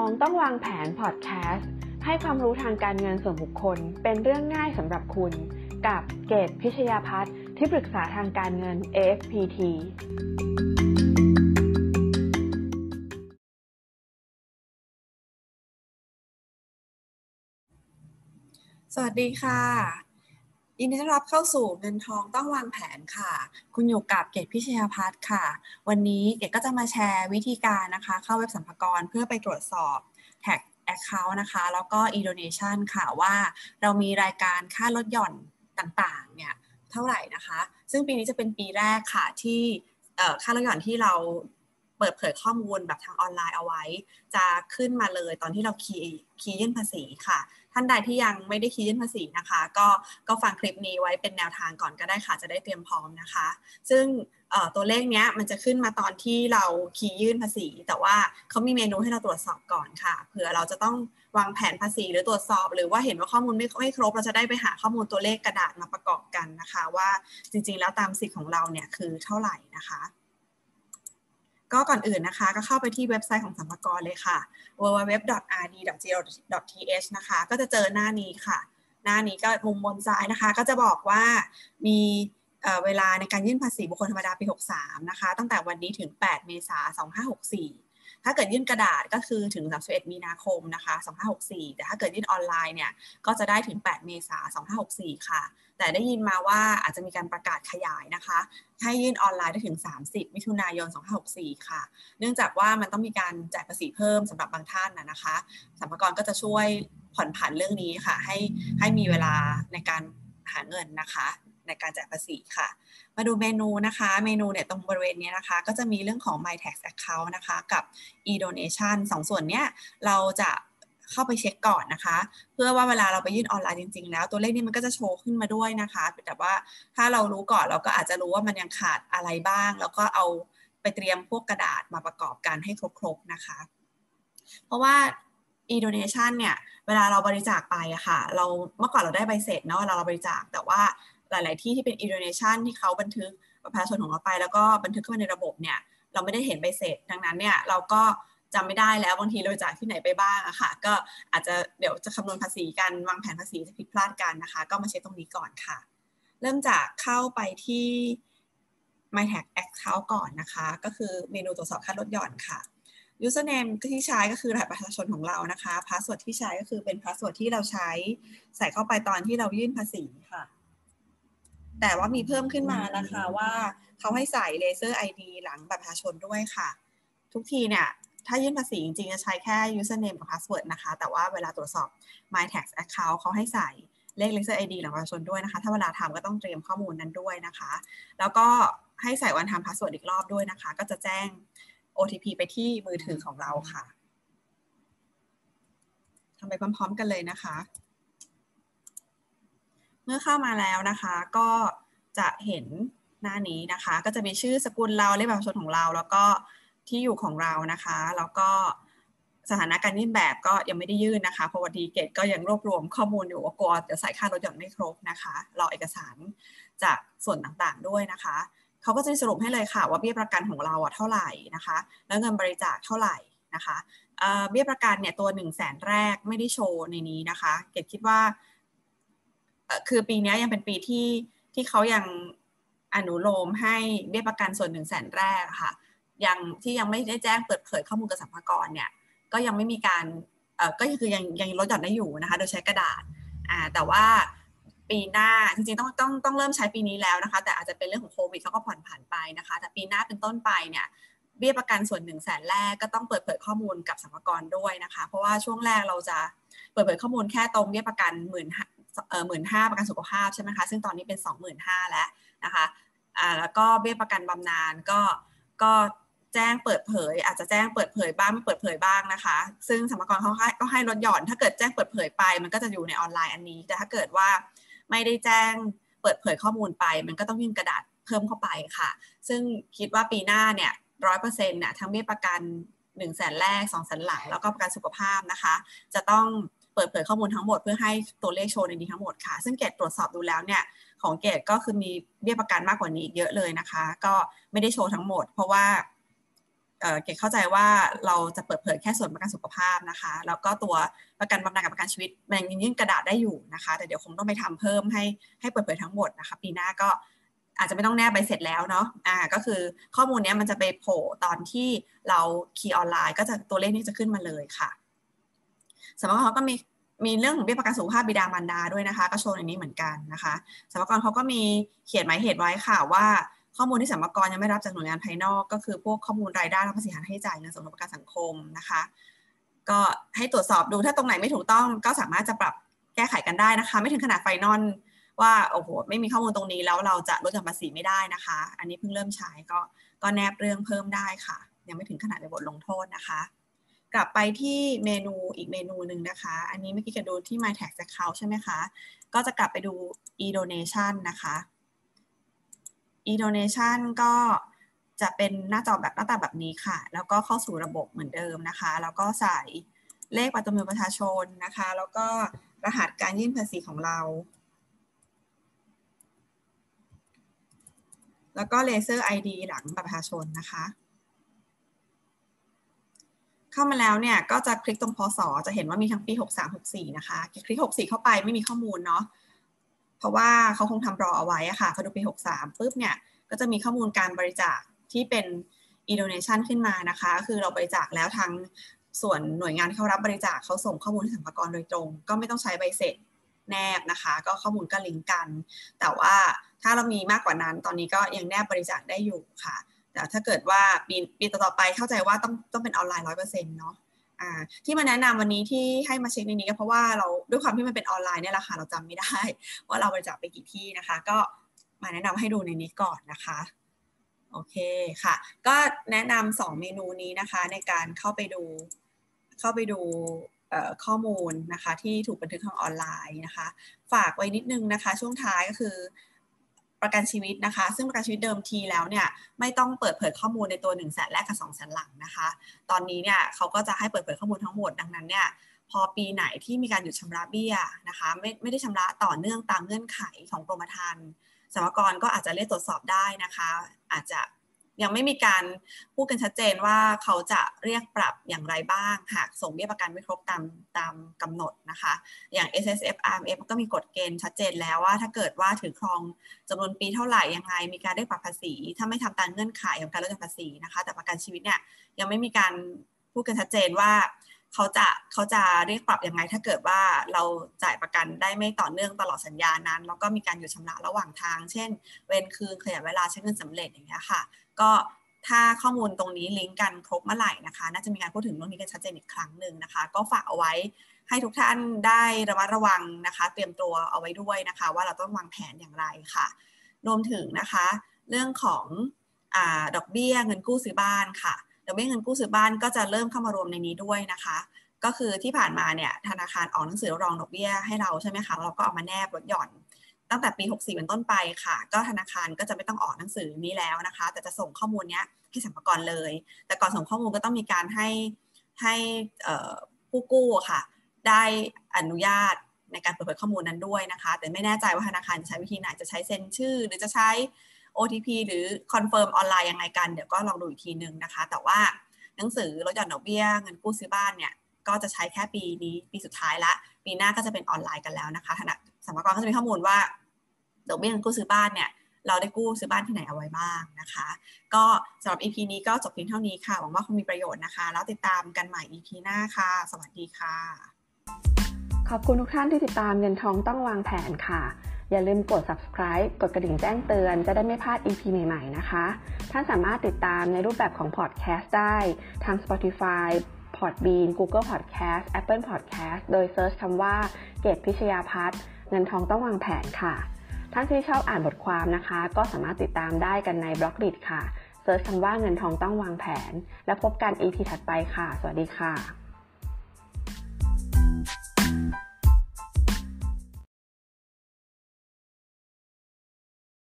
องต้องวางแผนพอดแคสต์ให้ความรู้ทางการเงินส่วนบุคคล เป็นเรื่องง่ายสำหรับคุณ กับเกตพิชยาพัฒน์ที่ปรึกษาทางการเงิน AFPT สวัสดีค่ะ ยินดีต้อนรับเข้าสู่เงินทองต้องวางแผนค่ะ คุณอยู่กับเกตพิชยาพัฒน์ค่ะ วันนี้เกตก็จะมาแชร์วิธีการนะคะ เข้าเว็บสรรพากรเพื่อไปตรวจสอบแท็ก Account นะคะ แล้วก็ e-donation ค่ะว่าเรามีรายการค่าลดหย่อนต่างๆเนี่ยเท่าไหร่นะคะ ซึ่งปีนี้จะเป็นปีแรกค่ะที่ค่าลดหย่อนที่เรา เปิดเผยข้อมูลแบบทางออนไลน์เอาไว้ จะขึ้นมาเลยตอนที่เราคีย์คีย์ยื่นภาษีค่ะ ท่านใดที่ยังไม่ได้คีย์ยื่นภาษีนะคะ ก็ก็ฟังคลิปนี้ไว้เป็นแนวทางก่อนก็ได้ค่ะ จะได้เตรียมพร้อมนะคะ ซึ่งตัวเลขเนี้ยมันจะขึ้นมาตอนที่เราคีย์ยื่นภาษี แต่ว่าเขามีเมนูให้เราตรวจสอบก่อนค่ะเผื่อเราจะต้องวางแผนภาษีหรือตรวจสอบ หรือว่าเห็นว่าข้อมูลไม่ไม่ครบ เราจะได้ไปหาข้อมูลตัวเลขกระดาษมาประกอบกันนะคะ ว่าจริงๆ แล้วตามสิทธิ์ของเราเนี่ยคือเท่าไหร่นะคะ ก็ก่อนอื่นนะคะก็เข้าไปที่เว็บไซต์ของสัมภาระเลยค่ะ www.rd.go.th นะคะก็จะเจอหน้านี้ค่ะ หน้านี้ก็มุมบนซ้ายนะคะ ก็จะบอกว่ามีเวลาในการยื่นภาษีบุคคลธรรมดาปี 63 นะคะ ตั้งแต่วันนี้ถึง 8 เมษายน 2564 ถ้าเกิดยื่นกระดาษก็คือถึง 31 มีนาคมนะคะ 2564 แต่ถ้าเกิดยื่นออนไลน์เนี่ย ก็จะได้ถึง 8 เมษายน 2564 ค่ะ แต่ได้ยินมาว่าอาจจะมีการประกาศขยายนะคะ ให้ยื่นออนไลน์ได้ถึง 30 มิถุนายน 2564 ค่ะ เนื่องจากว่ามันต้องมีการจ่ายภาษีเพิ่มสำหรับบางท่านนะนะคะสัมภาระก็จะช่วยผ่อนผันเรื่องนี้ค่ะ ให้ให้มีเวลาในการหาเงินนะคะในการจ่ายภาษีค่ะ มาดูเมนูนะคะ เมนูเนี่ยตรงบริเวณนี้นะคะ ก็จะมีเรื่องของ My Tax Account นะคะ กับ e-donation สองส่วนเนี้ยเราจะ เข้าไปเช็คก่อนนะคะ เพื่อว่าเวลาเราไปยื่นออนไลน์จริง ๆ แล้ว ตัวเลขนี้มันก็จะโชว์ขึ้นมาด้วยนะคะ แต่ว่าถ้าเรารู้ก่อนเราก็อาจจะรู้ว่ามันยังขาดอะไรบ้าง แล้วก็เอาไปเตรียมพวกกระดาษมาประกอบกันให้ครบๆนะคะ เพราะว่า e-donation เนี่ยเวลาเราบริจาคไปอะค่ะ เราเมื่อก่อนเราได้ใบเสร็จเนาะเวลาเราบริจาคแต่ว่าหลาย ๆ ที่ที่เป็น e-donation ที่เขาบันทึกประชาชนของเราไป แล้วก็บันทึกเข้ามาในระบบเนี่ยเราไม่ได้เห็นใบเสร็จดังนั้นเนี่ยเราก็ จำไม่ได้แล้วบางทีเราจ่ายที่ไหนไปบ้างอะค่ะ ก็อาจจะเดี๋ยวจะคำนวณภาษีกันวางแผนภาษีจะผิดพลาดกันนะคะ ก็มาเช็คตรงนี้ก่อนค่ะ เริ่มจากเข้าไปที่ MyTag Account ก่อนนะคะ ก็คือเมนูตรวจสอบค่าลดหย่อนค่ะ username ที่ใช้ก็คือรหัสประชาชนของเรานะคะ password ที่ใช้ก็คือเป็น password ที่เราใช้ใส่เข้าไปตอนที่เรายื่นภาษีค่ะ แต่ว่ามีเพิ่มขึ้นมานะคะว่าเขาให้ใส่ laser ID หลังบัตรประชาชนด้วยค่ะ ทุกทีเนี่ย ถ้ายื่นภาษีจริงๆ จะใช้แค่ username กับ password นะคะ แต่ว่าเวลาตรวจสอบ my tax account เขาให้ใส่เลข laser ID หลังประชาชนด้วยนะคะ ถ้าเวลาทำก็ต้องเตรียมข้อมูลนั้นด้วยนะคะ แล้วก็ให้ใส่วันทำ password อีกรอบด้วยนะคะ ก็จะแจ้ง OTP ไปที่มือถือของเราค่ะทำไปพร้อมๆกันเลยนะคะ เมื่อเข้ามาแล้วนะคะ ก็จะเห็นหน้านี้นะคะ ก็จะมีชื่อสกุลเราเลขบัตรประชาชนของเรา แล้วก็ ที่อยู่ของเรานะคะ แล้วก็สถานะการยื่นแบบก็ยังไม่ได้ยื่นนะคะ เพราะวันดีเกตก็ยังรวบรวมข้อมูลอยู่ว่ากลัวจะใส่ค่ารถยนต์ไม่ครบนะคะรอเอกสารจากส่วนต่างๆด้วยนะคะเขาก็จะสรุปให้เลยค่ะว่าเบี้ยประกันของเราอะเท่าไหร่นะคะ แล้วเงินบริจาคเท่าไหร่นะคะเบี้ยประกันเนี่ยตัว1นึ่งแสนแรกไม่ได้โชว์ในนี้นะคะ เกดคิดว่าคือปีนี้ยังเป็นปีที่ที่เขายังอนุโลมให้เบี้ยประกันส่วนหนึ่งแสนแรกค่ะ ยังที่ยังไม่ได้แจ้งเปิดเผยข้อมูลกับสัมภาระเนี่ยก็ยังไม่มีการเอ่อก็คือยังยังลดหย่อนได้อยู่นะคะโดยใช้กระดาษอ่าแต่ว่าปีหน้าจริงๆต้องต้องต้องเริ่มใช้ปีนี้แล้วนะคะ แต่อาจจะเป็นเรื่องของโควิดเขาก็ผ่อนผันไปนะคะ แต่ปีหน้าเป็นต้นไปเนี่ยเบี้ยประกันส่วนหนึ่งแสนแรกก็ต้องเปิดเผยข้อมูลกับสัมภาระด้วยนะคะ เพราะว่าช่วงแรกเราจะเปิดเผยข้อมูลแค่ตรงเบี้ยประกันหมื่นเอ่อหมื่นห้าประกันสุขภาพใช่ไหมคะซึ่งตอนนี้เป็นสองหมื่นห้าแล้วนะคะอ่าแล้วก็เบี้ยประกันบำนาญก็ก็ แจ้งเปิดเผย อาจจะแจ้งเปิดเผยบ้างไม่เปิดเผยบ้างนะคะ ซึ่งสมรกรเขาก็ให้ลดหย่อน ถ้าเกิดแจ้งเปิดเผยไป มันก็จะอยู่ในออนไลน์อันนี้ แต่ถ้าเกิดว่าไม่ได้แจ้งเปิดเผยข้อมูลไป มันก็ต้องยื่นกระดาษเพิ่มเข้าไปค่ะ ซึ่งคิดว่าปีหน้าเนี่ยร้อยเปอร์เซ็นต์เนี่ยทั้งเบี้ยประกัน1นึ่งแสนแรก2องแสนหลัง แล้วก็ประกันสุขภาพนะคะ จะต้องเปิดเผยข้อมูลทั้งหมดเพื่อให้ตัวเลขโชว์ในนี้ทั้งหมดค่ะ ซึ่งเกตตรวจสอบดูแล้วเนี่ยของเกตก็คือมีเบี้ยประกันมากกว่านี้อีกเยอะเลยนะคะ ก็ไม่ได้โชว์ทั้งหมด เพราะว่า เกดเข้าใจว่าเราจะเปิดเผยแค่ส่วนประกันสุขภาพนะคะ แล้วก็ตัวประกันบำนาญกับประกันชีวิตมันยังยื่นกระดาษได้อยู่นะคะ แต่เดี๋ยวคงต้องไปทำเพิ่มให้ให้เปิดเผยทั้งหมดนะคะ ปีหน้าก็อาจจะไม่ต้องแนบใบเสร็จแล้วเนาะอ่าก็คือข้อมูลนี้มันจะไปโผล่ตอนที่เราคีย์ออนไลน์ ก็จะตัวเลขนี้จะขึ้นมาเลยค่ะสำหรับเขาก็มีมีเรื่องของเบี้ยประกันสุขภาพบิดามารดาด้วยนะคะ ก็โชว์ในนี้เหมือนกันนะคะสมรกรเขาก็มีเขียนหมายเหตุไว้ค่ะว่า ข้อมูลที่สมรกรยังไม่รับจากหน่วยงานภายนอก ก็คือพวกข้อมูลรายได้และภาษีหัให้จ่ายเงินสมทบประกันสังคมนะคะ ก็ให้ตรวจสอบดูถ้าตรงไหนไม่ถูกต้องก็สามารถจะปรับแก้ไขกันได้นะคะ ไม่ถึงขนาดไฟนอลว่าโอ้โหไม่มีข้อมูลตรงนี้แล้วเราจะลดหย่อนภาษีไม่ได้นะคะ อันนี้เพิ่งเริ่มใช้ก็ก็แนบเรื่องเพิ่มได้ค่ะ ยังไม่ถึงขนาดในบทลงโทษนะคะ กลับไปที่เมนูอีกเมนูหนึ่งนะคะ อันนี้เมื่อกี้จะดูที่ My Tax Account ใช่ไหมคะ ก็จะกลับไปดู e-donation นะคะ e-donation ก็จะเป็นหน้าจอแบบหน้าตาแบบนี้ค่ะ แล้วก็เข้าสู่ระบบเหมือนเดิมนะคะ แล้วก็ใส่เลขประจำตัวประชาชนนะคะ แล้วก็รหัสการยื่นภาษีของเรา แล้วก็เลเซอร์ ID หลังประชาชนนะคะ เข้ามาแล้วเนี่ยก็จะคลิกตรงพศจะเห็นว่ามีทั้งปี 63 64 นะคะ คลิก 64 เข้าไปไม่มีข้อมูลเนาะ ราะว่าเขาคงทำรอเอาไว้อะค่ะพอดูปี 63ปุ๊บเนี่ยก็จะมีข้อมูลการบริจาคที่เป็น e-donation ขึ้นมานะคะคือเราบริจาคแล้วทางส่วนหน่วยงานที่เขารับบริจาคเขาส่งข้อมูลให้สรรพากรโดยตรง ก็ไม่ต้องใช้ใบเสร็จแนบนะคะ ก็ข้อมูลก็ลิงก์กัน แต่ว่าถ้าเรามีมากกว่านั้นตอนนี้ก็ยังแนบบริจาคได้อยู่ค่ะ แต่ถ้าเกิดว่าปีปีต่อไปเข้าใจว่าต้องต้องเป็นออนไลน์ร้อยเปอร์เซ็นต์เนาะ ที่มาแนะนำวันนี้ที่ให้มาเช็คในนี้ก็เพราะว่าเราด้วยความที่มันเป็นออนไลน์เนี่ยแหละค่ะเราจำไม่ได้ ว่าเราบริจาคไปกี่ที่นะคะ ก็มาแนะนำให้ดูในนี้ก่อนนะคะโอเคค่ะ ก็แนะนำสองเมนูนี้นะคะในการเข้าไปดูเข้าไปดูข้อมูลนะคะที่ถูกบันทึกทางออนไลน์นะคะ ฝากไว้นิดนึงนะคะ ช่วงท้ายก็คือ ประกันชีวิตนะคะ ซึ่งประกันชีวิตเดิมทีแล้วเนี่ยไม่ต้องเปิดเผยข้อมูลในตัว1นึ่งแสนแรกกับ2องแสนหลังนะคะ ตอนนี้เนี่ยเขาก็จะให้เปิดเผยข้อมูลทั้งหมดดังนั้นเนี่ยพอปีไหนที่มีการหยุดชำระเบี้ยนะคะไม่ไม่ได้ชำระต่อเนื่องตามเงื่อนไขของกรมธรรม์สมกรก็อาจจะเรียกตรวจสอบได้นะคะ อาจจะ ยังไม่มีการพูดกันชัดเจนว่าเขาจะเรียกปรับอย่างไรบ้าง หากส่งเบี้ยประกันไม่ครบตามตามกำหนดนะคะ อย่าง S S F R M F ก็มีกฎเกณฑ์ชัดเจนแล้วว่า ถ้าเกิดว่าถือครองจำนวนปีเท่าไหร่ยังไง มีการเรียกปรับภาษี ถ้าไม่ทำตามเงื่อนไขของการลดหย่อนภาษีนะคะ แต่ประกันชีวิตเนี่ยยังไม่มีการพูดกันชัดเจนว่าเขาจะเขาจะเรียกปรับยังไง ถ้าเกิดว่าเราจ่ายประกันได้ไม่ต่อเนื่องตลอดสัญญานั้น แล้วก็มีการหยุดชำระระหว่างทาง เช่น เว้นคืนขยายเวลาใช้เงินสำเร็จอย่างเงี้ยค่ะ ก็ถ้าข้อมูลตรงนี้ลิงก์กันครบเมื่อไหร่นะคะ น่าจะมีการพูดถึงเรื่องนี้กันชัดเจนอีกครั้งหนึ่งนะคะ ก็ฝากเอาไว้ให้ทุกท่านได้ระมัดระวังนะคะ เตรียมตัวเอาไว้ด้วยนะคะ ว่าเราต้องวางแผนอย่างไรค่ะ รวมถึงนะคะ เรื่องของอดอกเบี้ยเงินกู้ซื้อบ้านค่ะดอกเบี้ยเงินกู้ซื้อบ้านก็จะเริ่มเข้ามารวมในนี้ด้วยนะคะ ก็คือที่ผ่านมาเนี่ยธนาคารออกหนังสือรองดอกเบี้ยให้เราใช่ไหมคะเราก็เอามาแนบลดหย่อน ตั้งแต่ปี 64 เป็นต้นไปค่ะ ก็ธนาคารก็จะไม่ต้องออกหนังสือนี้แล้วนะคะ แต่จะส่งข้อมูลนี้ให้สรรพากรเลย แต่ก่อนส่งข้อมูลก็ต้องมีการให้ให้ผู้กู้ค่ะ ได้อนุญาตในการเปิดเผยข้อมูลนั้นด้วยนะคะ แต่ไม่แน่ใจว่าธนาคารจะใช้วิธีไหนจะใช้เซ็นชื่อ หรือจะใช้ OTP หรือ confirm ออนไลน์ยังไงกันเดี๋ยวก็ลองดูอีกทีนึงนะคะ แต่ว่าหนังสือลดหย่อนดอกเบี้ยเงินกู้ซื้อบ้านเนี่ยก็จะใช้แค่ปีนี้ปีสุดท้ายละ ปีหน้าก็จะเป็นออนไลน์กันแล้วนะคะธนา สมรกรก็จะมีข้อมูลว่าดอกเบี้ยเงินกู้ซื้อบ้านเนี่ยเราได้กู้ซื้อบ้านที่ไหนเอาไว้บ้างนะคะ ก็สำหรับ EP นี้ก็จบเพียงเท่านี้ค่ะ หวังว่าคงมีประโยชน์นะคะ แล้วติดตามกันใหม่ EP หน้าค่ะ สวัสดีค่ะ ขอบคุณทุกท่านที่ติดตามเงินทองต้องวางแผนค่ะ อย่าลืมกด subscribe กดกระดิ่งแจ้งเตือนจะได้ไม่พลาด EP ใหม่ๆนะคะ ท่านสามารถติดตามในรูปแบบของ podcast ได้ทาง Spotify Podbean Google Podcast Apple Podcast โดย search คำว่าเกตพิชยาพัฒน์ เงินทองต้องวางแผนค่ะ ท่านที่ชอบอ่านบทความนะคะ ก็สามารถติดตามได้กันใน Blockdit ค่ะ search คำว่าเงินทองต้องวางแผน แล้วพบกัน EP ถัดไปค่ะ สวัสดีค่ะ